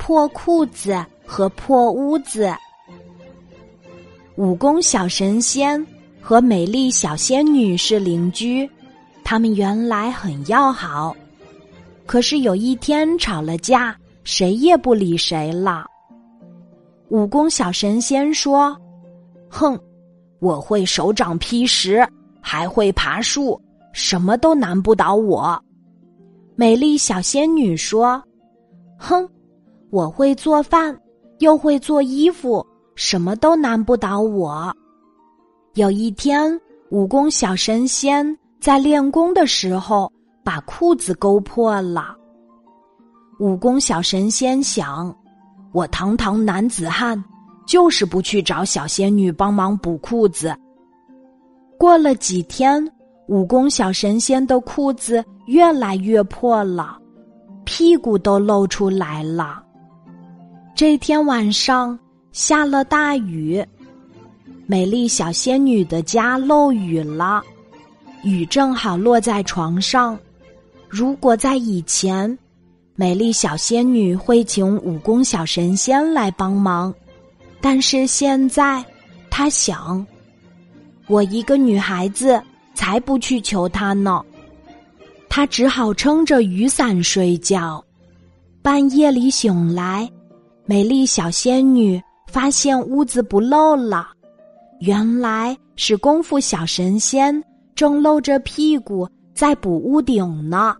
破裤子和破屋子。武功小神仙和美丽小仙女是邻居，他们原来很要好，可是有一天吵了架，谁也不理谁了。武功小神仙说：“哼，我会手掌劈石，还会爬树，什么都难不倒我。”美丽小仙女说：“哼，我会做饭，又会做衣服，什么都难不倒我。”有一天，武功小神仙在练功的时候把裤子勾破了。武功小神仙想。我堂堂男子汉，就是不去找小仙女帮忙补裤子。过了几天，武功小神仙的裤子越来越破了，屁股都露出来了。这天晚上下了大雨，美丽小仙女的家漏雨了，雨正好落在床上。如果在以前。美丽小仙女会请武功小神仙来帮忙，但是现在，她想，我一个女孩子才不去求他呢。她只好撑着雨伞睡觉。半夜里醒来，美丽小仙女发现屋子不漏了，原来是功夫小神仙正露着屁股在补屋顶呢。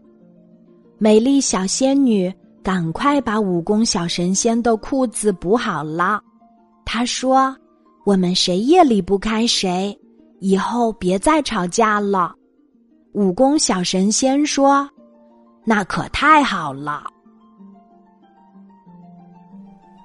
美丽小仙女赶快把武功小神仙的裤子补好了。她说：“我们谁也离不开谁，以后别再吵架了。”武功小神仙说：“那可太好了。”